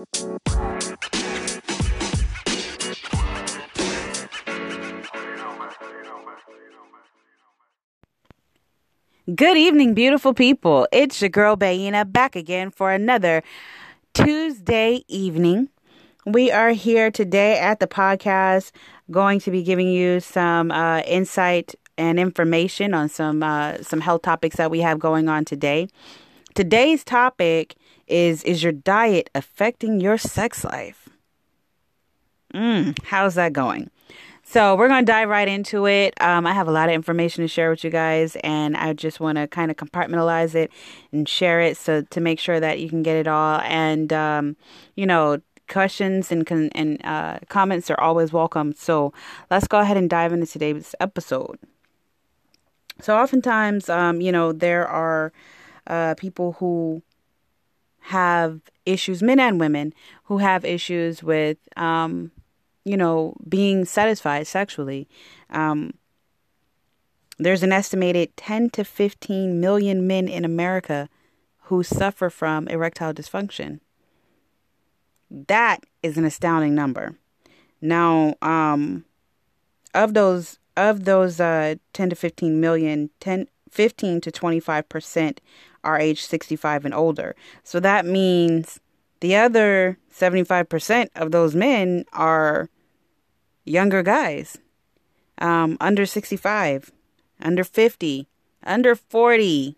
Good evening, beautiful people. It's your girl Bayina back again for another Tuesday evening. We are here today at the podcast, going to be giving you some uh, insight and information on some uh, some health topics that we have going on today. Today's topic is: Is your diet affecting your sex life? Mm, how's that going? So we're going to dive right into it. Um, I have a lot of information to share with you guys, and I just want to kind of compartmentalize it and share it so to make sure that you can get it all. And um, you know, questions and and uh, comments are always welcome. So let's go ahead and dive into today's episode. So oftentimes, um, you know, there are uh, people who have issues, men and women, who have issues with um, you know, being satisfied sexually. Um, there's an estimated 10 to 15 million men in America who suffer from erectile dysfunction. That is an astounding number. Now, um, of those of those uh, 10 to 15 million, 10, 15 to 25 percent are age 65 and older. So that means the other 75% of those men are younger guys, um, under 65, under 50, under 40.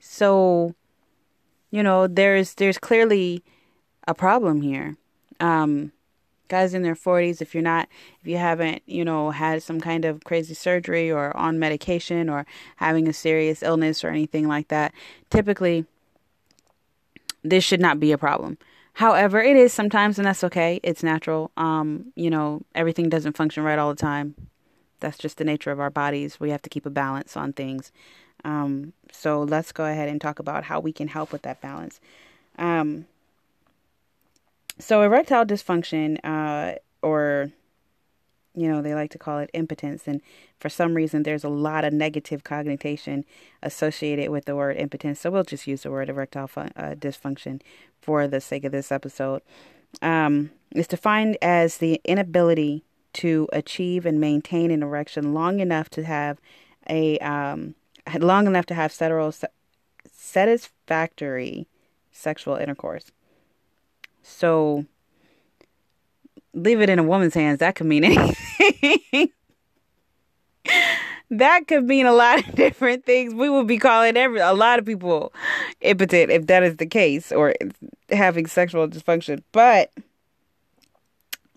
So, you know, there's there's clearly a problem here. Um, guys in their 40s, if you're not, if you haven't, you know, had some kind of crazy surgery or on medication or having a serious illness or anything like that, typically this should not be a problem. However, it is sometimes, and that's okay. It's natural. Um, you know, everything doesn't function right all the time. That's just the nature of our bodies. We have to keep a balance on things. Um, so let's go ahead and talk about how we can help with that balance. Um, so erectile dysfunction, uh, or you know, they like to call it impotence. And for some reason, there's a lot of negative connotation associated with the word impotence. So we'll just use the word erectile fun- uh, dysfunction for the sake of this episode. Um, is defined as the inability to achieve and maintain an erection long enough to have a um, long enough to have satisfactory sexual intercourse. So leave it in a woman's hands. That could mean anything. that could mean a lot of different things. We would be calling every a lot of people impotent if that is the case, or having sexual dysfunction. But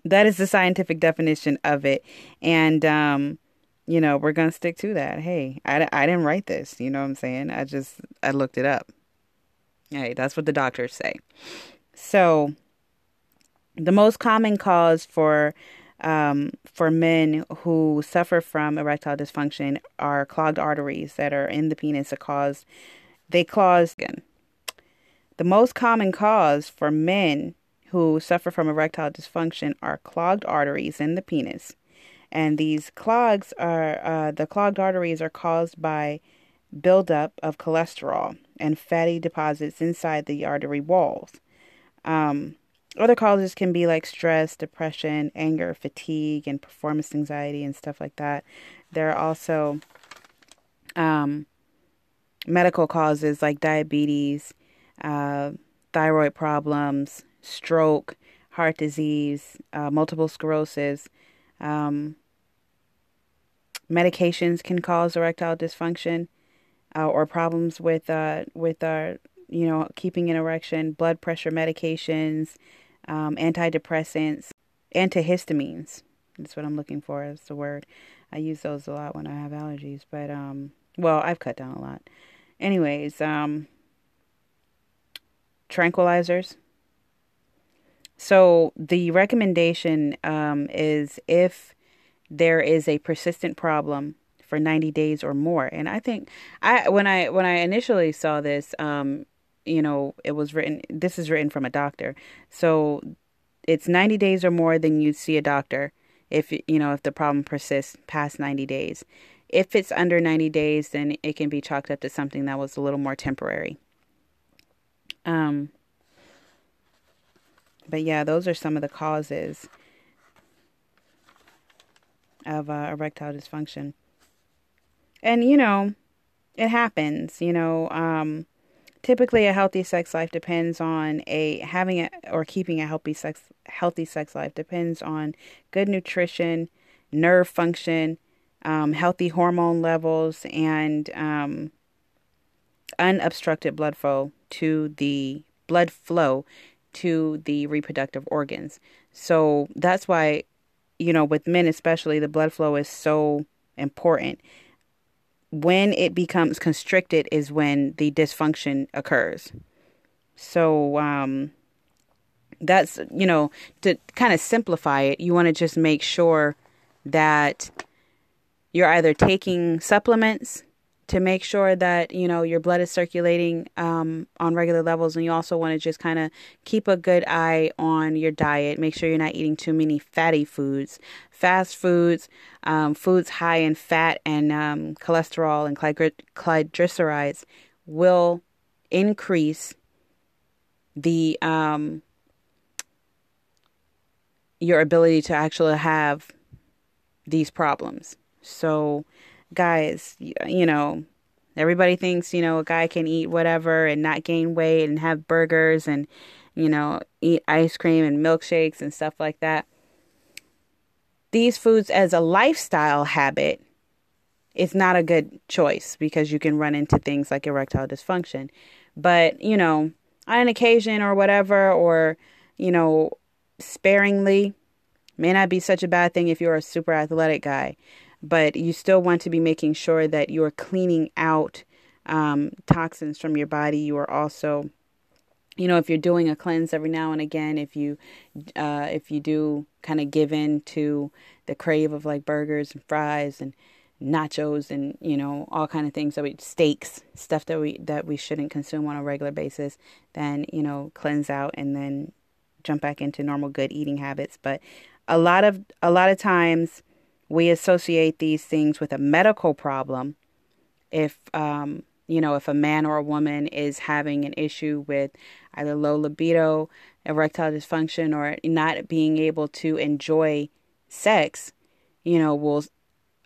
that is the scientific definition of it, and um, you know we're gonna stick to that. Hey, I I didn't write this. You know what I'm saying? I just I looked it up. Hey, that's what the doctors say. So the most common cause for um, for men who suffer from erectile dysfunction are clogged arteries that are in the penis that cause they cause again. The most common cause for men who suffer from erectile dysfunction are clogged arteries in the penis, and these clogs are uh, the clogged arteries are caused by buildup of cholesterol and fatty deposits inside the artery walls. Um, other causes can be like stress, depression, anger, fatigue, and performance anxiety and stuff like that. There are also um, medical causes like diabetes, uh, thyroid problems, stroke, heart disease, uh, multiple sclerosis. Um, medications can cause erectile dysfunction uh, or problems with uh, with our you know keeping an erection. Blood pressure medications um, antidepressants, antihistamines. That's what I'm looking for. Is the word. I use those a lot when I have allergies, but um, well, I've cut down a lot. Anyways, um, tranquilizers. So the recommendation um, is if there is a persistent problem for 90 days or more, and I think I when I when I initially saw this, um, you know, it was written, this is written from a doctor. So it's 90 days or more, then you'd see a doctor if, you know, if the problem persists past 90 days. If it's under 90 days, then it can be chalked up to something that was a little more temporary. Um, but yeah, those are some of the causes of uh, erectile dysfunction. And you know, it happens. You know, um, typically a healthy sex life depends on a having a, or keeping a healthy sex healthy sex life depends on good nutrition, nerve function, um, healthy hormone levels, and um, unobstructed blood flow to the blood flow to the reproductive organs. So that's why, you know, with men especially, the blood flow is so important. When it becomes constricted is when the dysfunction occurs. So, um, that's, you know, to kind of simplify it, you want to just make sure that you're either taking supplements to make sure that you know your blood is circulating um, on regular levels and you also want to just kind of keep a good eye on your diet. Make sure you're not eating too many fatty foods fast foods um, foods high in fat and um, cholesterol and triglycerides will increase the um, your ability to actually have these problems. So guys, you know, everybody thinks, you know, a guy can eat whatever and not gain weight and have burgers and, you know, eat ice cream and milkshakes and stuff like that. These foods as a lifestyle habit it's not a good choice because you can run into things like erectile dysfunction. But, you know, on an occasion or whatever, or, you know, sparingly, may not be such a bad thing if you're a super athletic guy but you still want to be making sure that you are cleaning out um, toxins from your body. You are also, you know, if you're doing a cleanse every now and again, if you, uh, if you do kind of give in to the crave of like burgers and fries and nachos and you know all kind of things that we steaks stuff that we that we shouldn't consume on a regular basis then you know cleanse out and then jump back into normal good eating habits but a lot of a lot of times we associate these things with a medical problem. If, um, you know, if a man or a woman is having an issue with either low libido, erectile dysfunction, or not being able to enjoy sex, you know, we'll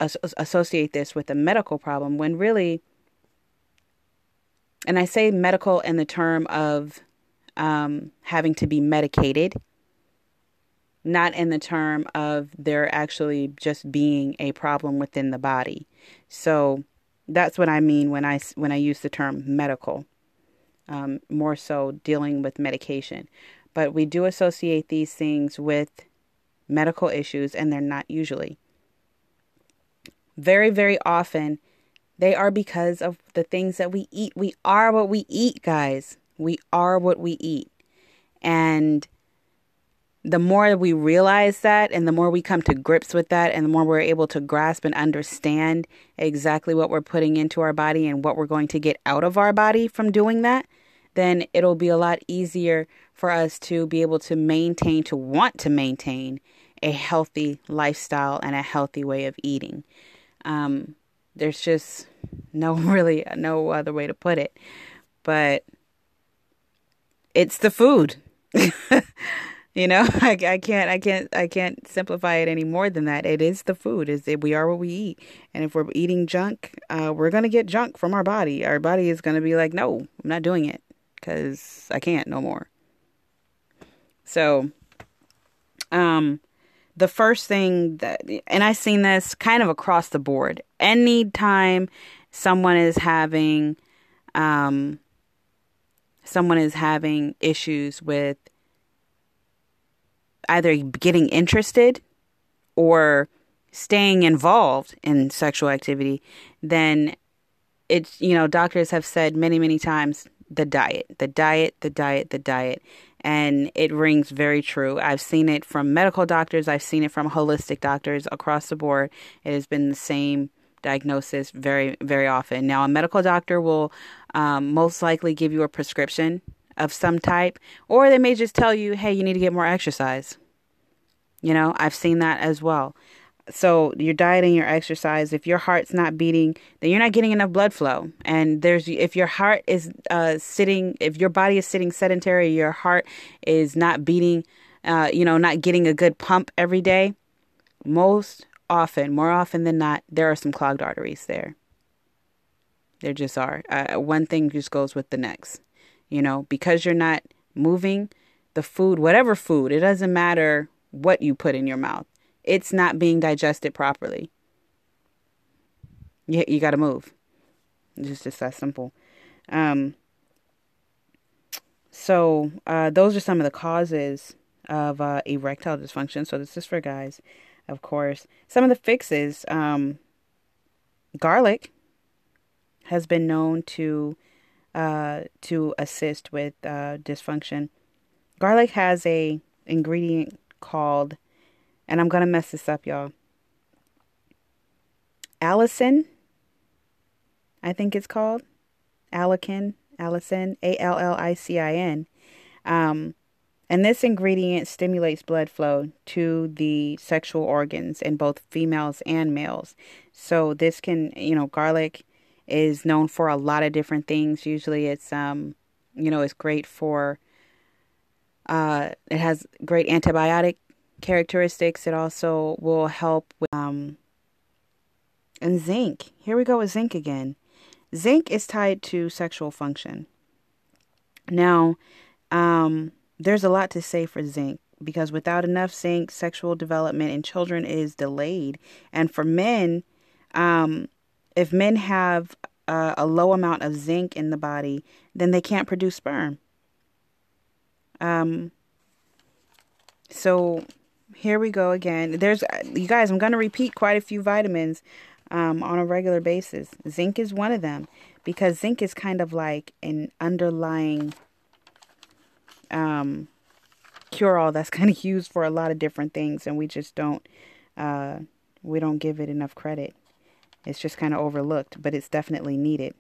as- associate this with a medical problem when really, and I say medical in the term of um, having to be medicated not in the term of there actually just being a problem within the body. So that's what I mean when I when I use the term medical. Um, more so dealing with medication, but we do associate these things with medical issues, and they're not usually. Very, very often, they are because of the things that we eat. We are what we eat, guys. We are what we eat. And the more we realize that and the more we come to grips with that and the more we're able to grasp and understand exactly what we're putting into our body and what we're going to get out of our body from doing that, then it'll be a lot easier for us to be able to maintain, to want to maintain a healthy lifestyle and a healthy way of eating. Um, there's just no really no other way to put it. But it's the food. You know, I, I can't, I can't, I can't simplify it any more than that. It is the food. Is? We are what we eat, and if we're eating junk, uh, we're gonna get junk from our body. Our body is gonna be like, no, I'm not doing it because I can't no more. So, um, the first thing that, and I've seen this kind of across the board. Anytime someone is having, um, someone is having issues with either getting interested or staying involved in sexual activity, then it's, you know, doctors have said many, many times the diet, the diet, the diet, the diet. And it rings very true. I've seen it from medical doctors, I've seen it from holistic doctors across the board. It has been the same diagnosis very, very often. Now, a medical doctor will um, most likely give you a prescription of some type, or they may just tell you, hey, you need to get more exercise. You know, I've seen that as well. so your diet and your exercise if your heart's not beating then you're not getting enough blood flow and there's if your heart is uh, sitting if your body is sitting sedentary your heart is not beating uh, you know not getting a good pump every day most often more often than not there are some clogged arteries there there just are uh, one thing just goes with the next you know because you're not moving the food whatever food it doesn't matter what you put in your mouth it's not being digested properly. You, you got to move. It's just that simple. Um, so, uh, those are some of the causes of uh, erectile dysfunction. So, this is for guys, of course. Some of the fixes um, garlic has been known to uh, to assist with uh, dysfunction. Garlic has a ingredient called and I'm to mess this up, y'all. Allicin, I think it's called. Allicin, Allicin, A L L I C I N. Um, and this ingredient stimulates blood flow to the sexual organs in both females and males. So this can, you know, garlic is known for a lot of different things. Usually it's um, you know, it's great for uh it has great antibiotic characteristics. It also will help with um, and zinc. Here we go with zinc again. Zinc is tied to sexual function. Now, um, there's a lot to say for zinc because without enough zinc, sexual development in children is delayed. And for men, um, if men have uh, a low amount of zinc in the body, then they can't produce sperm. Um, so here we go again. There's, you guys, I'm going to repeat quite a few vitamins um, on a regular basis. Zinc is one of them because zinc is kind of like an underlying um, cure all that's kind of used for a lot of different things, and we just don't, uh, we don't give it enough credit. It's just kind of overlooked, but it's definitely needed.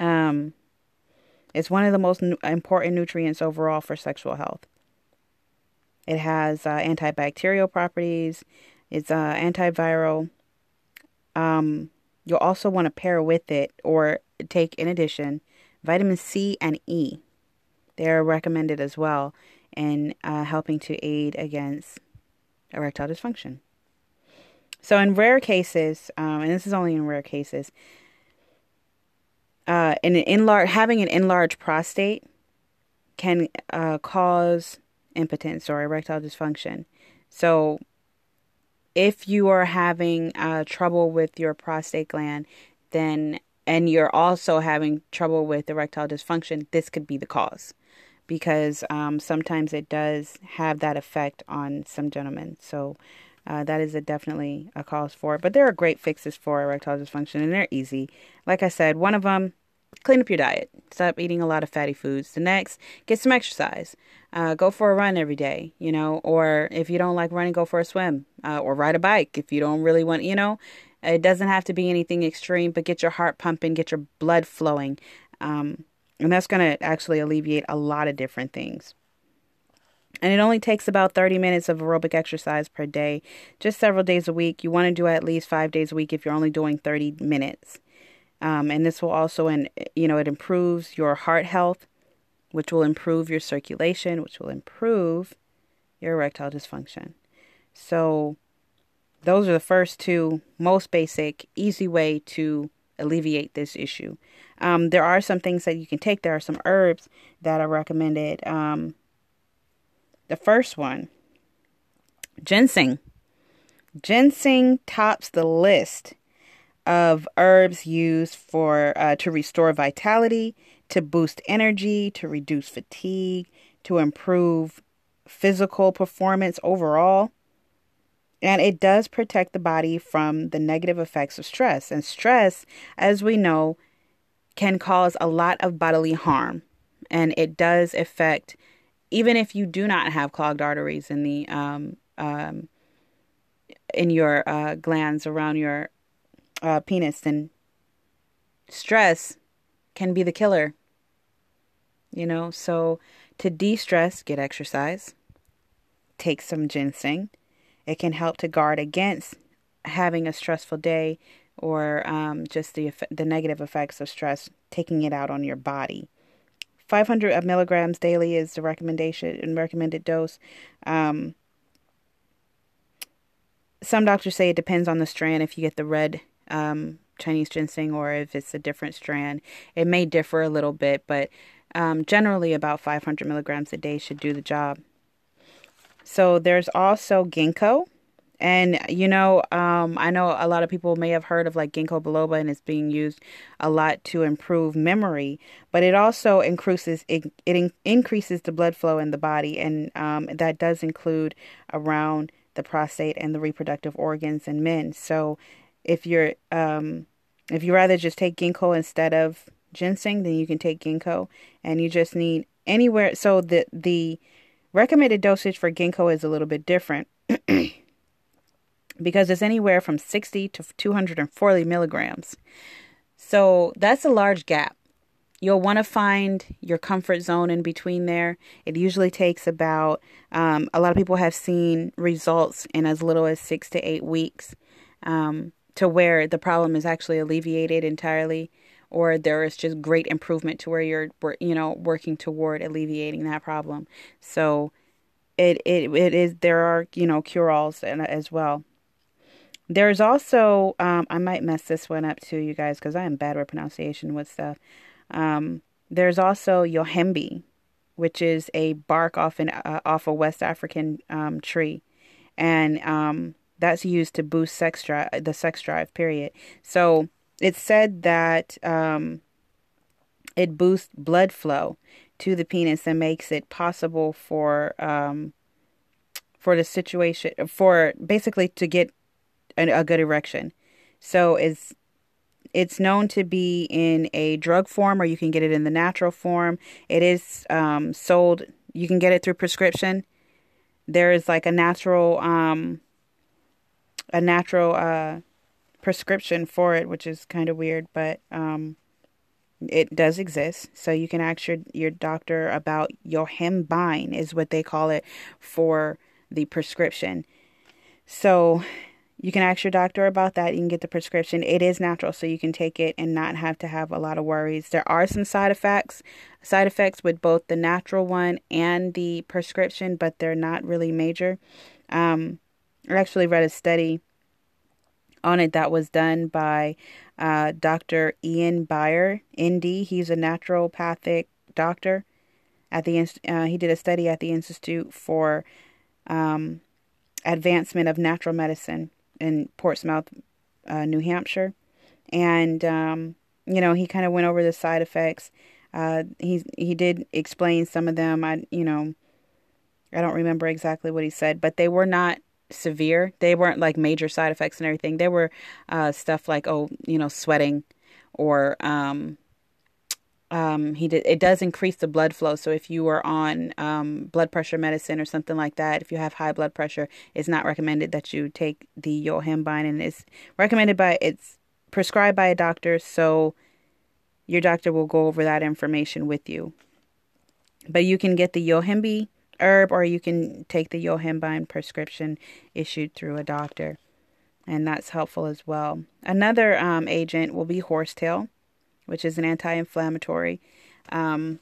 Um, it's one of the most important nutrients overall for sexual health. It has uh, antibacterial properties. It's uh, antiviral. Um, you'll also want to pair with it or take in addition vitamin C and E. They're recommended as well in uh, helping to aid against erectile dysfunction. So, in rare cases, um, and this is only in rare cases, uh, an enlarge having an enlarged prostate can uh, cause impotence or erectile dysfunction. So, if you are having uh, trouble with your prostate gland, then and you're also having trouble with erectile dysfunction, this could be the cause because um, sometimes it does have that effect on some gentlemen. So uh, that is a definitely a cause for it. But there are great fixes for erectile dysfunction, and they're easy. Like I said, one of them clean up your diet. Stop eating a lot of fatty foods. The next, get some exercise. Uh, go for a run every day, you know, or if you don't like running, go for a swim uh, or ride a bike. If you don't really want, you know, it doesn't have to be anything extreme, but get your heart pumping, get your blood flowing. Um, and that's going to actually alleviate a lot of different things. And it only takes about 30 minutes of aerobic exercise per day, just several days a week. You want to do at least five days a week if you're only doing 30 minutes. Um, and this will also, and you know, it improves your heart health, which will improve your circulation, which will improve your erectile dysfunction. So, those are the first two most basic, easy way to alleviate this issue. Um, there are some things that you can take. There are some herbs that are recommended. Um, the first one, ginseng. Ginseng tops the list of herbs used for uh, to restore vitality, to boost energy, to reduce fatigue, to improve physical performance overall. And it does protect the body from the negative effects of stress. And stress, as we know, can cause a lot of bodily harm. And it does affect, even if you do not have clogged arteries in the um, um, in your uh, glands around your uh, penis, then stress can be the killer. You know, so to de stress, get exercise, take some ginseng. It can help to guard against having a stressful day or um, just the the negative effects of stress, taking it out on your body. 500 milligrams daily is the recommendation and recommended dose. Um, some doctors say it depends on the strand. If you get the red um, Chinese ginseng or if it's a different strand, it may differ a little bit, but um, generally about 500 milligrams a day should do the job. So there's also ginkgo. And you know, um, I know a lot of people may have heard of like ginkgo biloba, and it's being used a lot to improve memory. But it also increases it, it in, increases the blood flow in the body, and um, that does include around the prostate and the reproductive organs in men. So if you're um, if you rather just take ginkgo instead of ginseng, then you can take ginkgo, and you just need anywhere. So the the recommended dosage for ginkgo is a little bit different. because it's anywhere from 60 to 240 milligrams. So that's a large gap. You'll want to find your comfort zone in between there. It usually takes about, um, a lot of people have seen results in as little as six to eight weeks um, to where the problem is actually alleviated entirely or there is just great improvement to where you're you know working toward alleviating that problem so it it, it is there are you know cure alls as well there's also, um, I might mess this one up too, you guys, because I am bad with pronunciation with stuff. Um, there's also yohimbe, which is a bark off an uh, off a West African um, tree, and um, that's used to boost sex drive, the sex drive. Period. So it's said that um, it boosts blood flow to the penis and makes it possible for um, for the situation for basically to get a, a good erection. So it's it's known to be in a drug form, or you can get it in the natural form. It is um, sold. You can get it through prescription. There is like a natural, um, a natural uh, prescription for it, which is kind of weird, but um, it does exist. So you can ask your your doctor about yohimbine, is what they call it for the prescription. So you can ask your doctor about that. You can get the prescription. It is natural, so you can take it and not have to have a lot of worries. There are some side effects, side effects with both the natural one and the prescription, but they're not really major. Um, I actually read a study on it that was done by uh, Dr. Ian Beyer, ND. He's a naturopathic doctor at the uh, he did a study at the Institute for um, Advancement of Natural Medicine in Portsmouth, uh, New Hampshire, and um, you know he kind of went over the side effects. Uh, he he did explain some of them. I you know I don't remember exactly what he said, but they were not severe. They weren't like major side effects and everything. They were uh, stuff like oh you know sweating or um, um, he did it does increase the blood flow. So if you are on um, blood pressure medicine or something like that if you have high blood pressure it's not recommended that you take the yohimbine and it's recommended by it's prescribed by a doctor. So your doctor will go over that information with you. But you can get the yohimbe herb or you can take the yohimbine prescription issued through a doctor. And that's helpful as well. Another um, agent will be horsetail which is an anti inflammatory. Um,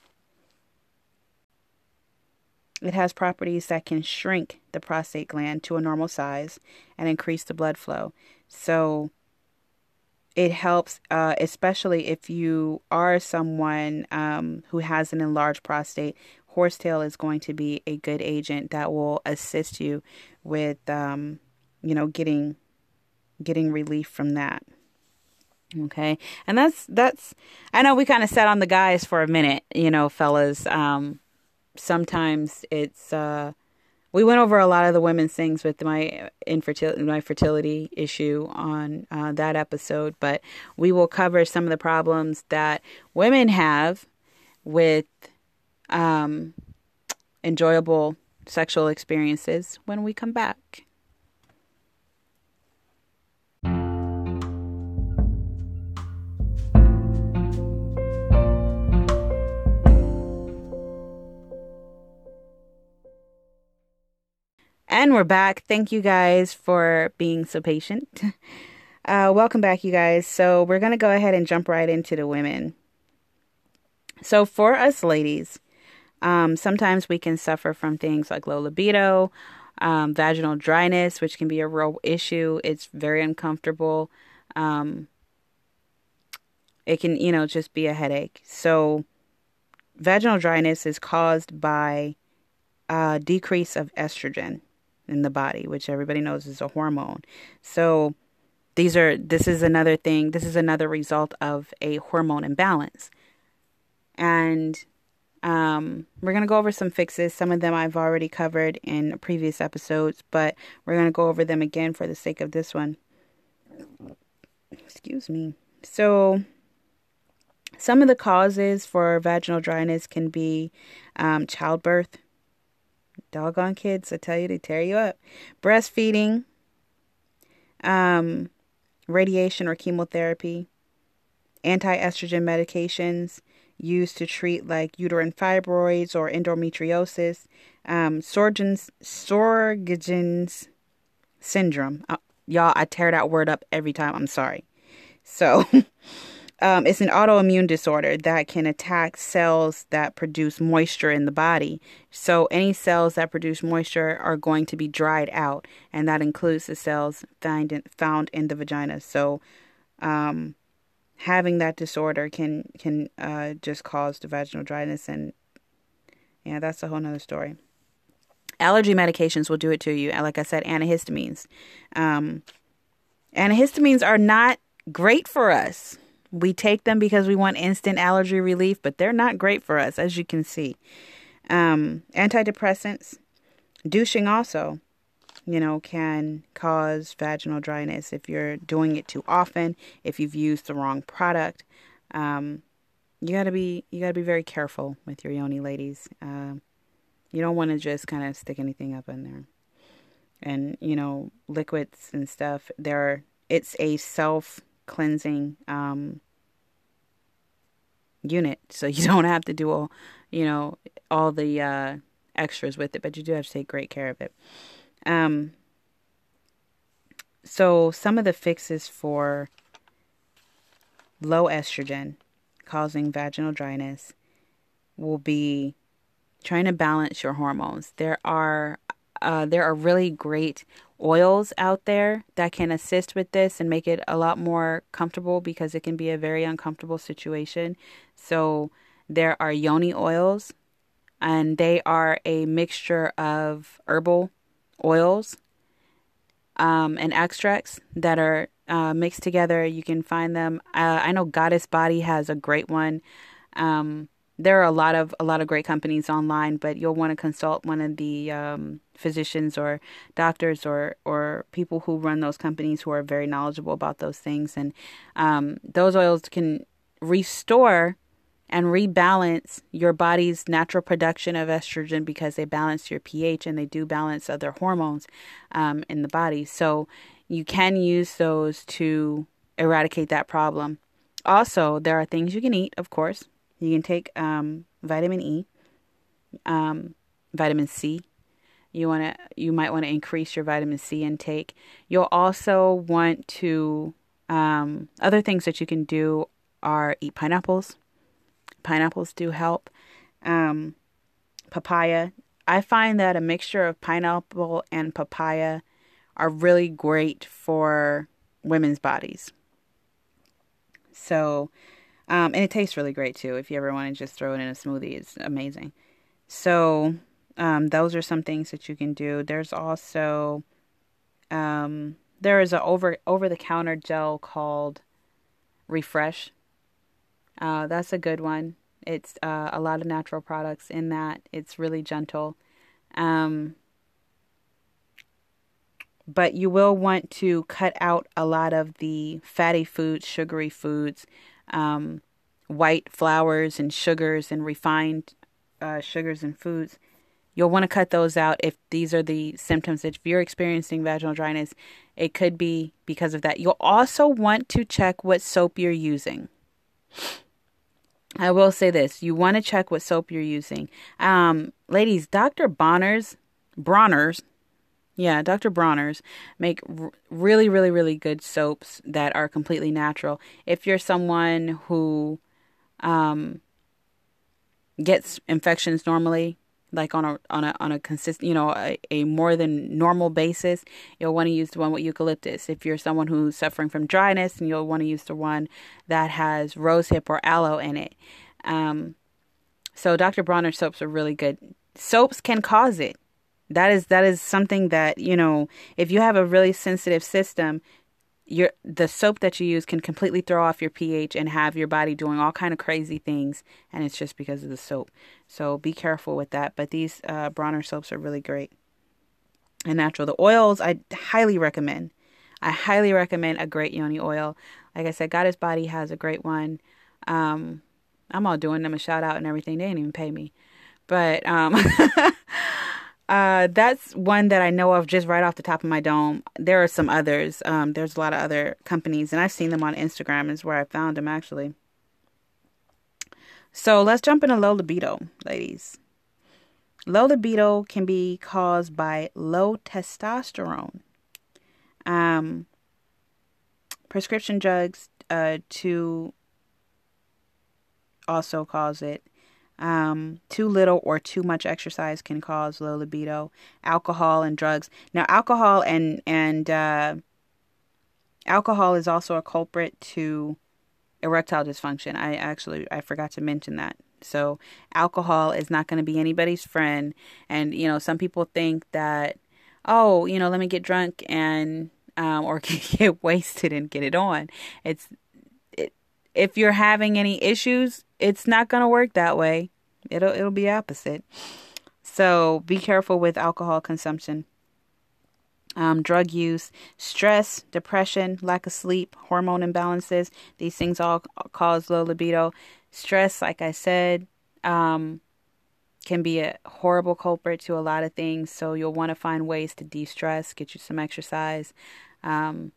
it has properties that can shrink the prostate gland to a normal size and increase the blood flow. So it helps, uh, especially if you are someone um, who has an enlarged prostate. Horsetail is going to be a good agent that will assist you with, um, you know, getting getting relief from that. Okay. And that's that's I know we kind of sat on the guys for a minute, you know, fellas. Um sometimes it's uh we went over a lot of the women's things with my infertility my fertility issue on uh, that episode, but we will cover some of the problems that women have with um enjoyable sexual experiences when we come back. And we're back. Thank you guys for being so patient. Uh, welcome back, you guys. So, we're going to go ahead and jump right into the women. So, for us ladies, um, sometimes we can suffer from things like low libido, um, vaginal dryness, which can be a real issue. It's very uncomfortable. Um, it can, you know, just be a headache. So, vaginal dryness is caused by a decrease of estrogen in the body, which everybody knows is a hormone. So, these are this is another thing. This is another result of a hormone imbalance, and um, we're gonna go over some fixes. Some of them I've already covered in previous episodes, but we're gonna go over them again for the sake of this one. Excuse me. So some of the causes for vaginal dryness can be um, childbirth. Doggone kids, I tell you, they tear you up. Breastfeeding, um, radiation or chemotherapy, anti estrogen medications used to treat like uterine fibroids or endometriosis, um, Sorgen's, Sorgen's syndrome. Uh, y'all, I tear that word up every time. I'm sorry. So, Um, it's an autoimmune disorder that can attack cells that produce moisture in the body. So, any cells that produce moisture are going to be dried out, and that includes the cells found in, found in the vagina. So, um, having that disorder can can uh, just cause the vaginal dryness, and yeah, that's a whole nother story. Allergy medications will do it to you. Like I said, antihistamines. Um, antihistamines are not great for us we take them because we want instant allergy relief, but they're not great for us, as you can see. Um, antidepressants, douching also, you know, can cause vaginal dryness if you're doing it too often, if you've used the wrong product. Um, you gotta be you gotta be very careful with your yoni, ladies. Um, you don't want to just kind of stick anything up in there. And you know, liquids and stuff. There, it's a self cleansing um, unit, so you don't have to do all, you know, all the uh, extras with it, but you do have to take great care of it. Um, so some of the fixes for low estrogen causing vaginal dryness will be trying to balance your hormones. There are uh, there are really great oils out there that can assist with this and make it a lot more comfortable because it can be a very uncomfortable situation. So there are yoni oils, and they are a mixture of herbal oils um, and extracts that are uh, mixed together. You can find them. Uh, I know Goddess Body has a great one. Um, there are a lot of a lot of great companies online, but you'll want to consult one of the um, physicians or doctors or or people who run those companies who are very knowledgeable about those things. And um, those oils can restore and rebalance your body's natural production of estrogen because they balance your pH and they do balance other hormones um, in the body. So you can use those to eradicate that problem. Also, there are things you can eat, of course, you can take um, vitamin E, um, vitamin C. You want to you might want to increase your vitamin C intake. You'll also want to um, other things that you can do are eat pineapples. Pineapples do help. Um, papaya. I find that a mixture of pineapple and papaya are really great for women's bodies. So um, and it tastes really great too. If you ever want to just throw it in a smoothie, it's amazing. So um, those are some things that you can do. There's also um, there is a over over the counter gel called Refresh. Uh, that's a good one. It's uh, a lot of natural products in that. It's really gentle. Um, but you will want to cut out a lot of the fatty foods, sugary foods, um, white flours and sugars and refined uh, sugars and foods. You'll want to cut those out if these are the symptoms. If you're experiencing vaginal dryness, it could be because of that. You'll also want to check what soap you're using. I will say this you want to check what soap you're using. Um, ladies, Dr. Bonner's, Bronner's, Yeah, Dr. Bronner's make r- really, really, really good soaps that are completely natural. If you're someone who um, gets infections normally, like on a on a on a consistent, you know, a, a more than normal basis, you'll want to use the one with eucalyptus. If you're someone who's suffering from dryness, and you'll want to use the one that has rosehip or aloe in it. Um, so Dr. Bronner soaps are really good. Soaps can cause it. That is that is something that you know. If you have a really sensitive system, your the soap that you use can completely throw off your pH and have your body doing all kind of crazy things, and it's just because of the soap. So be careful with that. But these uh, Bronner soaps are really great and natural. The oils I highly recommend. I highly recommend a great yoni oil. Like I said, Goddess Body has a great one. Um, I'm all doing them a shout out and everything. They didn't even pay me, but um. Uh, that's one that I know of just right off the top of my dome. There are some others. Um, there's a lot of other companies, and I've seen them on Instagram. Is where I found them actually. So let's jump into low libido, ladies. Low libido can be caused by low testosterone. Um, prescription drugs uh, to also cause it. Um, too little or too much exercise can cause low libido. Alcohol and drugs. Now, alcohol and and uh, alcohol is also a culprit to erectile dysfunction. I actually I forgot to mention that. So, alcohol is not going to be anybody's friend. And you know, some people think that, oh, you know, let me get drunk and um, or get wasted and get it on. It's it, if you're having any issues, it's not going to work that way. It'll it'll be opposite. So be careful with alcohol consumption. Um, drug use, stress, depression, lack of sleep, hormone imbalances. These things all cause low libido. Stress, like I said, um, can be a horrible culprit to a lot of things. So you'll want to find ways to de stress, get you some exercise. Um,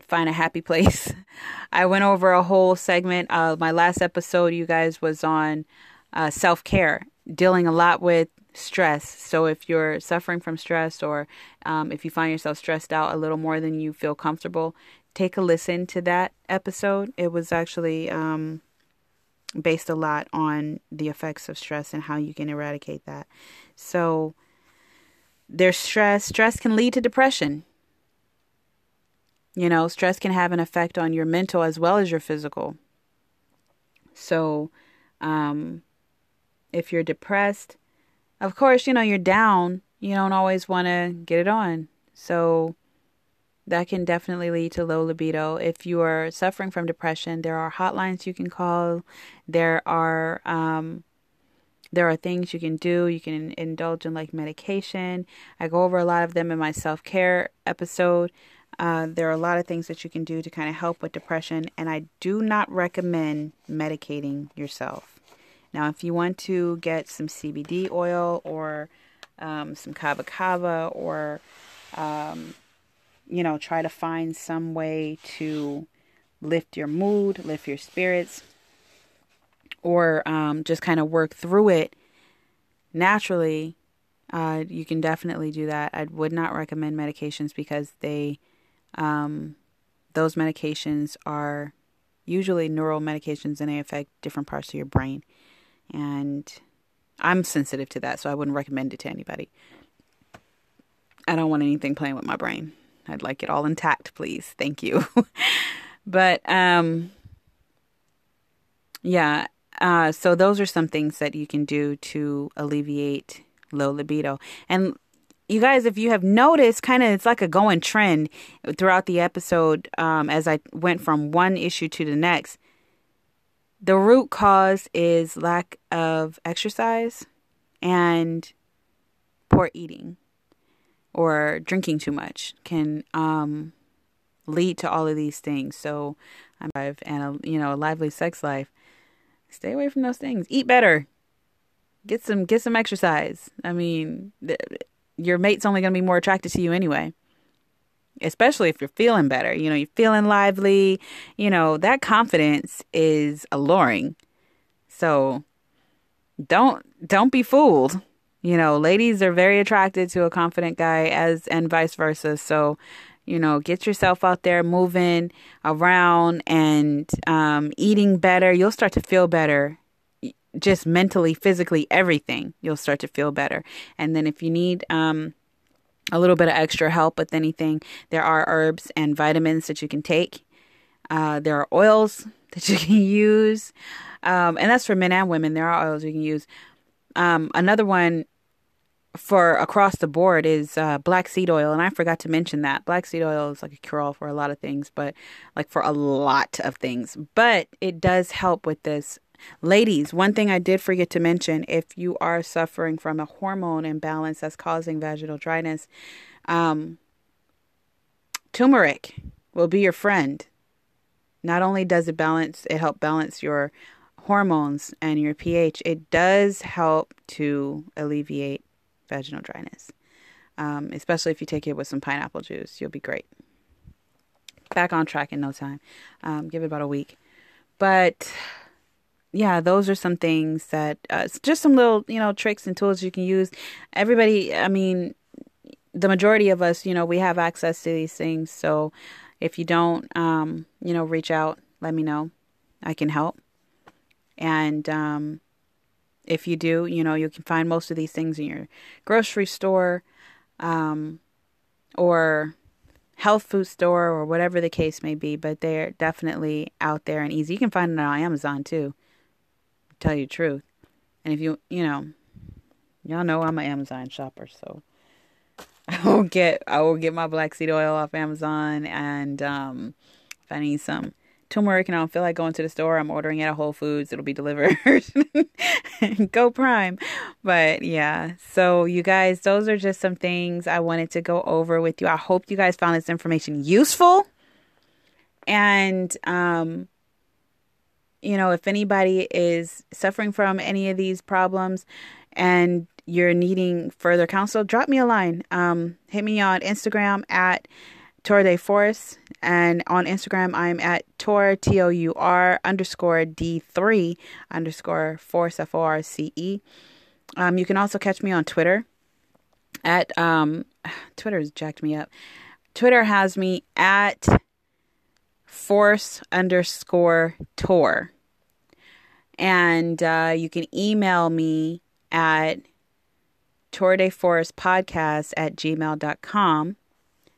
find a happy place. I went over a whole segment. Uh, my last episode, you guys, was on uh, self care, dealing a lot with stress. So if you're suffering from stress or um, if you find yourself stressed out a little more than you feel comfortable, take a listen to that episode. It was actually um, based a lot on the effects of stress and how you can eradicate that. So there's stress. Stress can lead to depression. You know, stress can have an effect on your mental as well as your physical. So, um, if you're depressed, of course, you know, you're down. You don't always want to get it on. So, that can definitely lead to low libido. If you are suffering from depression, there are hotlines you can call. There are um, there are things you can do. You can indulge in like medication. I go over a lot of them in my self care episode. Uh, there are a lot of things that you can do to kind of help with depression, and I do not recommend medicating yourself. Now, if you want to get some CBD oil or um, some kava kava, or um, you know, try to find some way to lift your mood, lift your spirits, or um, just kind of work through it naturally, uh, you can definitely do that. I would not recommend medications because they um, those medications are usually neural medications and they affect different parts of your brain. And I'm sensitive to that, so I wouldn't recommend it to anybody. I don't want anything playing with my brain. I'd like it all intact, please. Thank you. but um yeah, uh so those are some things that you can do to alleviate low libido. And you guys, if you have noticed, kind of it's like a going trend throughout the episode um, as I went from one issue to the next. The root cause is lack of exercise and poor eating or drinking too much can um, lead to all of these things. So, I'm and a you know a lively sex life. Stay away from those things. Eat better. Get some get some exercise. I mean your mate's only going to be more attracted to you anyway. Especially if you're feeling better, you know, you're feeling lively, you know, that confidence is alluring. So don't don't be fooled. You know, ladies are very attracted to a confident guy as and vice versa. So, you know, get yourself out there moving around and um, eating better. You'll start to feel better just mentally, physically, everything. You'll start to feel better. And then if you need um, a little bit of extra help with anything, there are herbs and vitamins that you can take. Uh, there are oils that you can use. Um, and that's for men and women. There are oils you can use. Um, another one for across the board is uh, black seed oil, and I forgot to mention that black seed oil is like a cure all for a lot of things, but like for a lot of things. But it does help with this. Ladies, one thing I did forget to mention if you are suffering from a hormone imbalance that's causing vaginal dryness, um, turmeric will be your friend. Not only does it balance, it help balance your hormones and your pH, it does help to alleviate vaginal dryness. Um, especially if you take it with some pineapple juice, you'll be great. Back on track in no time. Um, give it about a week. But yeah, those are some things that uh, just some little you know tricks and tools you can use. Everybody, I mean, the majority of us, you know, we have access to these things. So if you don't, um, you know, reach out, let me know. I can help. And um, if you do, you know, you can find most of these things in your grocery store um, or health food store or whatever the case may be, but they're definitely out there and easy. You can find it on Amazon too, tell you the truth. And if you, you know, y'all know I'm an Amazon shopper, so I will get I will get my black seed oil off Amazon and um, if I need some turmeric and I don't feel like going to the store, I'm ordering it at Whole Foods. It'll be delivered. go Prime. But yeah, so you guys, those are just some things I wanted to go over with you. I hope you guys found this information useful. And, um, you know, if anybody is suffering from any of these problems and you're needing further counsel, drop me a line. Um, hit me on Instagram at Tour de Force. And on Instagram, I'm at Tour, T O U R underscore D3 underscore Force, F O R C E. Um, you can also catch me on Twitter at, um, Twitter has jacked me up. Twitter has me at Force underscore Tour. And uh, you can email me at Tour de Force podcast at gmail.com.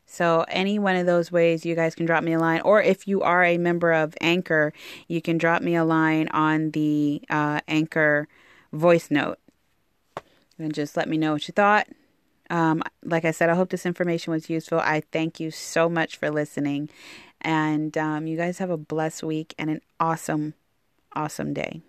So, any one of those ways, you guys can drop me a line. Or if you are a member of Anchor, you can drop me a line on the uh, Anchor voice note. And just let me know what you thought. Um, like I said, I hope this information was useful. I thank you so much for listening. And um, you guys have a blessed week and an awesome, awesome day.